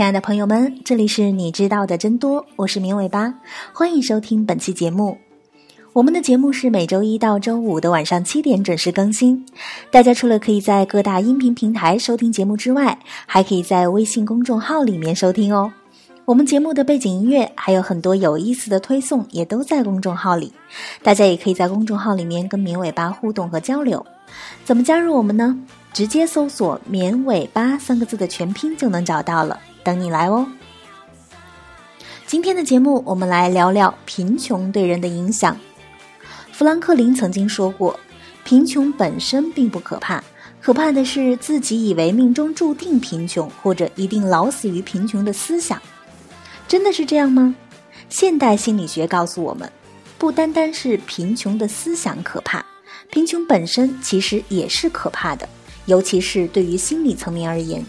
亲爱的朋友们，这里是你知道的真多，我是绵尾巴，欢迎收听本期节目。我们的节目是每周一到周五的晚上七点准时更新。大家除了可以在各大音频平台收听节目之外，还可以在微信公众号里面收听哦。我们节目的背景音乐还有很多有意思的推送，也都在公众号里。大家也可以在公众号里面跟绵尾巴互动和交流。怎么加入我们呢？直接搜索“绵尾巴”三个字的全拼就能找到了，等你来哦。今天的节目，我们来聊聊贫穷对人的影响。富兰克林曾经说过：“贫穷本身并不可怕，可怕的是自己以为命中注定贫穷，或者一定老死于贫穷的思想。”真的是这样吗？现代心理学告诉我们，不单单是贫穷的思想可怕，贫穷本身其实也是可怕的。尤其是对于心理层面而言，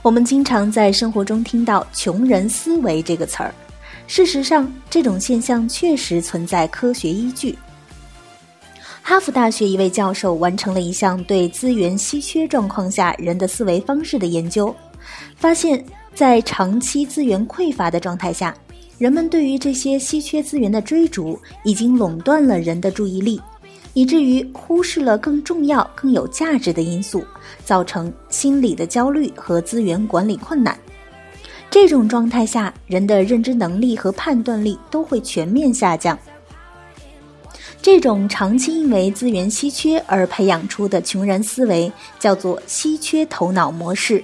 我们经常在生活中听到“穷人思维”这个词儿。事实上，这种现象确实存在科学依据。哈佛大学一位教授完成了一项对资源稀缺状况下人的思维方式的研究，发现，在长期资源匮乏的状态下，人们对于这些稀缺资源的追逐已经垄断了人的注意力。以至于忽视了更重要、更有价值的因素，造成心理的焦虑和资源管理困难。这种状态下，人的认知能力和判断力都会全面下降。这种长期因为资源稀缺而培养出的穷人思维，叫做稀缺头脑模式。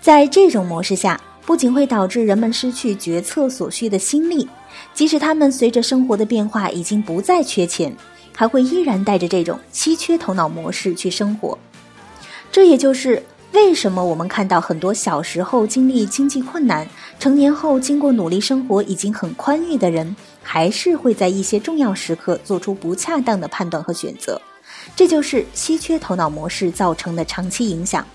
在这种模式下，不仅会导致人们失去决策所需的心力，即使他们随着生活的变化已经不再缺钱。还会依然带着这种稀缺头脑模式去生活，这也就是为什么我们看到很多小时候经历经济困难、成年后经过努力生活已经很宽裕的人，还是会在一些重要时刻做出不恰当的判断和选择。这就是稀缺头脑模式造成的长期影响。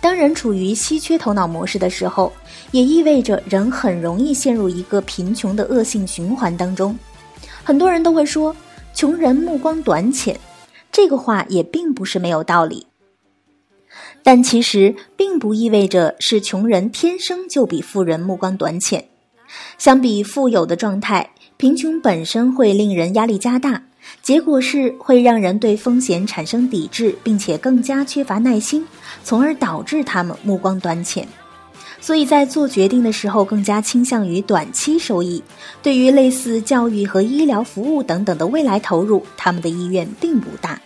当人处于稀缺头脑模式的时候，也意味着人很容易陷入一个贫穷的恶性循环当中。很多人都会说“穷人目光短浅”，这个话也并不是没有道理。但其实并不意味着是穷人天生就比富人目光短浅。相比富有的状态，贫穷本身会令人压力加大，结果是会让人对风险产生抵制，并且更加缺乏耐心，从而导致他们目光短浅。所以在做决定的时候，更加倾向于短期收益。对于类似教育和医疗服务等等的未来投入，他们的意愿并不大。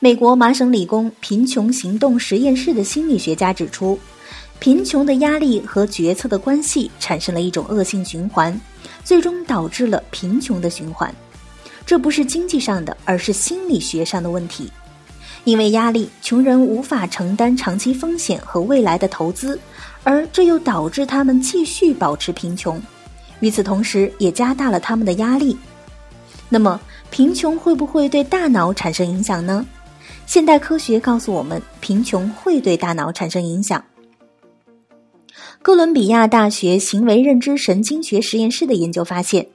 美国麻省理工贫穷行动实验室的心理学家指出，贫穷的压力和决策的关系产生了一种恶性循环，最终导致了贫穷的循环。这不是经济上的，而是心理学上的问题。因为压力，穷人无法承担长期风险和未来的投资。而这又导致他们继续保持贫穷，与此同时，也加大了他们的压力。那么，贫穷会不会对大脑产生影响呢？现代科学告诉我们，贫穷会对大脑产生影响。哥伦比亚大学行为认知神经学实验室的研究发现，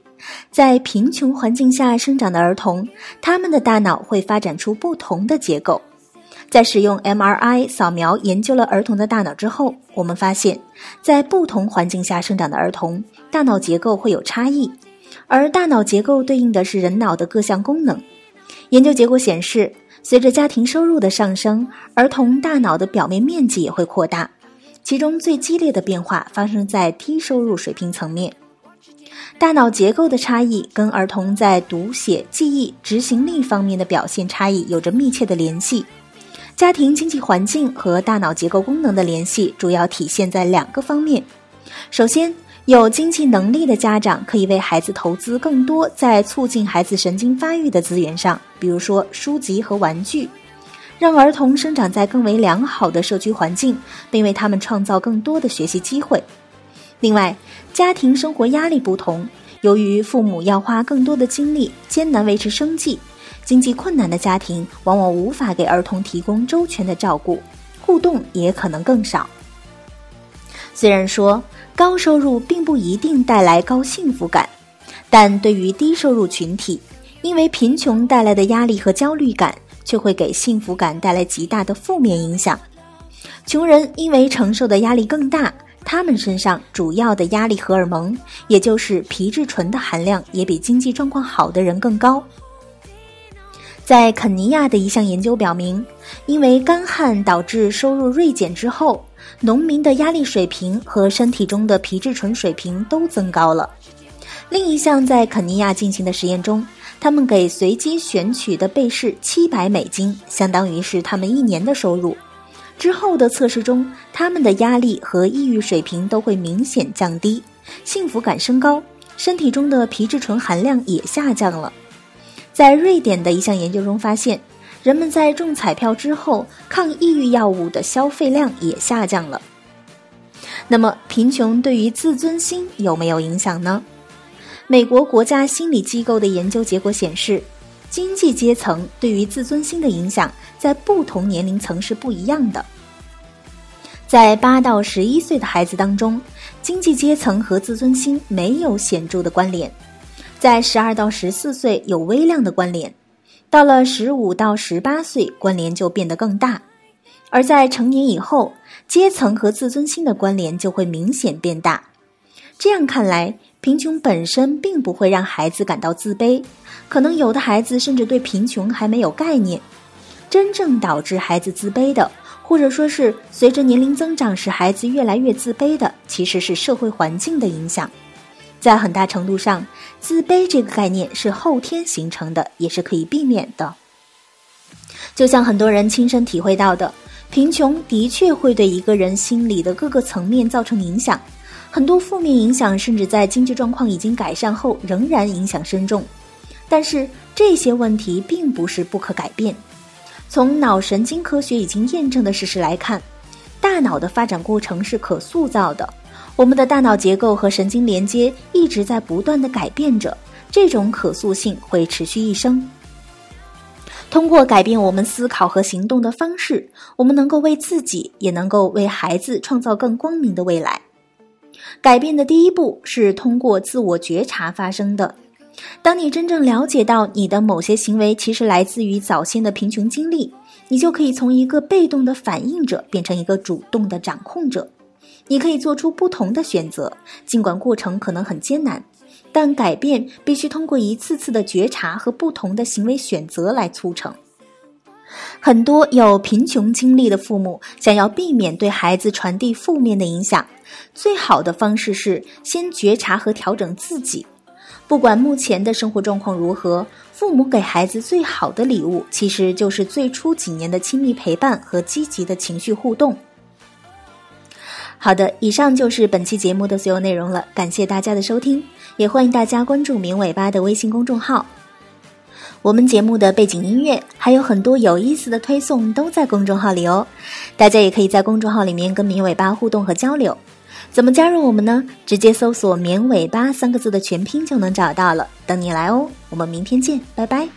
在贫穷环境下生长的儿童，他们的大脑会发展出不同的结构。在使用 MRI 扫描研究了儿童的大脑之后，我们发现，在不同环境下生长的儿童，大脑结构会有差异，而大脑结构对应的是人脑的各项功能。研究结果显示，随着家庭收入的上升，儿童大脑的表面面积也会扩大，其中最激烈的变化发生在低收入水平层面。大脑结构的差异跟儿童在读写、记忆、执行力方面的表现差异有着密切的联系。家庭经济环境和大脑结构功能的联系主要体现在两个方面。首先，有经济能力的家长可以为孩子投资更多在促进孩子神经发育的资源上，比如说书籍和玩具，让儿童生长在更为良好的社区环境，并为他们创造更多的学习机会。另外，家庭生活压力不同，由于父母要花更多的精力，艰难维持生计。经济困难的家庭往往无法给儿童提供周全的照顾，互动也可能更少。虽然说高收入并不一定带来高幸福感，但对于低收入群体，因为贫穷带来的压力和焦虑感，却会给幸福感带来极大的负面影响。穷人因为承受的压力更大，他们身上主要的压力荷尔蒙，也就是皮质醇的含量，也比经济状况好的人更高。在肯尼亚的一项研究表明，因为干旱导致收入锐减之后，农民的压力水平和身体中的皮质醇水平都增高了。另一项在肯尼亚进行的实验中，他们给随机选取的被试七百美金，相当于是他们一年的收入。之后的测试中，他们的压力和抑郁水平都会明显降低，幸福感升高，身体中的皮质醇含量也下降了。在瑞典的一项研究中发现，人们在中彩票之后，抗抑郁药物的消费量也下降了。那么，贫穷对于自尊心有没有影响呢？美国国家心理机构的研究结果显示，经济阶层对于自尊心的影响在不同年龄层是不一样的。在八到十一岁的孩子当中，经济阶层和自尊心没有显著的关联。在十二到十四岁有微量的关联，到了十五到十八岁关联就变得更大，而在成年以后，阶层和自尊心的关联就会明显变大。这样看来，贫穷本身并不会让孩子感到自卑，可能有的孩子甚至对贫穷还没有概念。真正导致孩子自卑的，或者说是随着年龄增长使孩子越来越自卑的，其实是社会环境的影响。在很大程度上，自卑这个概念是后天形成的，也是可以避免的。就像很多人亲身体会到的，贫穷的确会对一个人心理的各个层面造成影响，很多负面影响甚至在经济状况已经改善后仍然影响深重。但是这些问题并不是不可改变。从脑神经科学已经验证的事实来看，大脑的发展过程是可塑造的。我们的大脑结构和神经连接一直在不断的改变着，这种可塑性会持续一生。通过改变我们思考和行动的方式，我们能够为自己，也能够为孩子创造更光明的未来。改变的第一步是通过自我觉察发生的。当你真正了解到你的某些行为其实来自于早先的贫穷经历，你就可以从一个被动的反应者变成一个主动的掌控者。你可以做出不同的选择，尽管过程可能很艰难，但改变必须通过一次次的觉察和不同的行为选择来促成。很多有贫穷经历的父母想要避免对孩子传递负面的影响，最好的方式是先觉察和调整自己。不管目前的生活状况如何，父母给孩子最好的礼物，其实就是最初几年的亲密陪伴和积极的情绪互动。好的，以上就是本期节目的所有内容了。感谢大家的收听，也欢迎大家关注“明尾巴”的微信公众号。我们节目的背景音乐还有很多有意思的推送都在公众号里哦，大家也可以在公众号里面跟绵尾巴互动和交流。怎么加入我们呢？直接搜索“绵尾巴”三个字的全拼就能找到了，等你来哦。我们明天见，拜拜。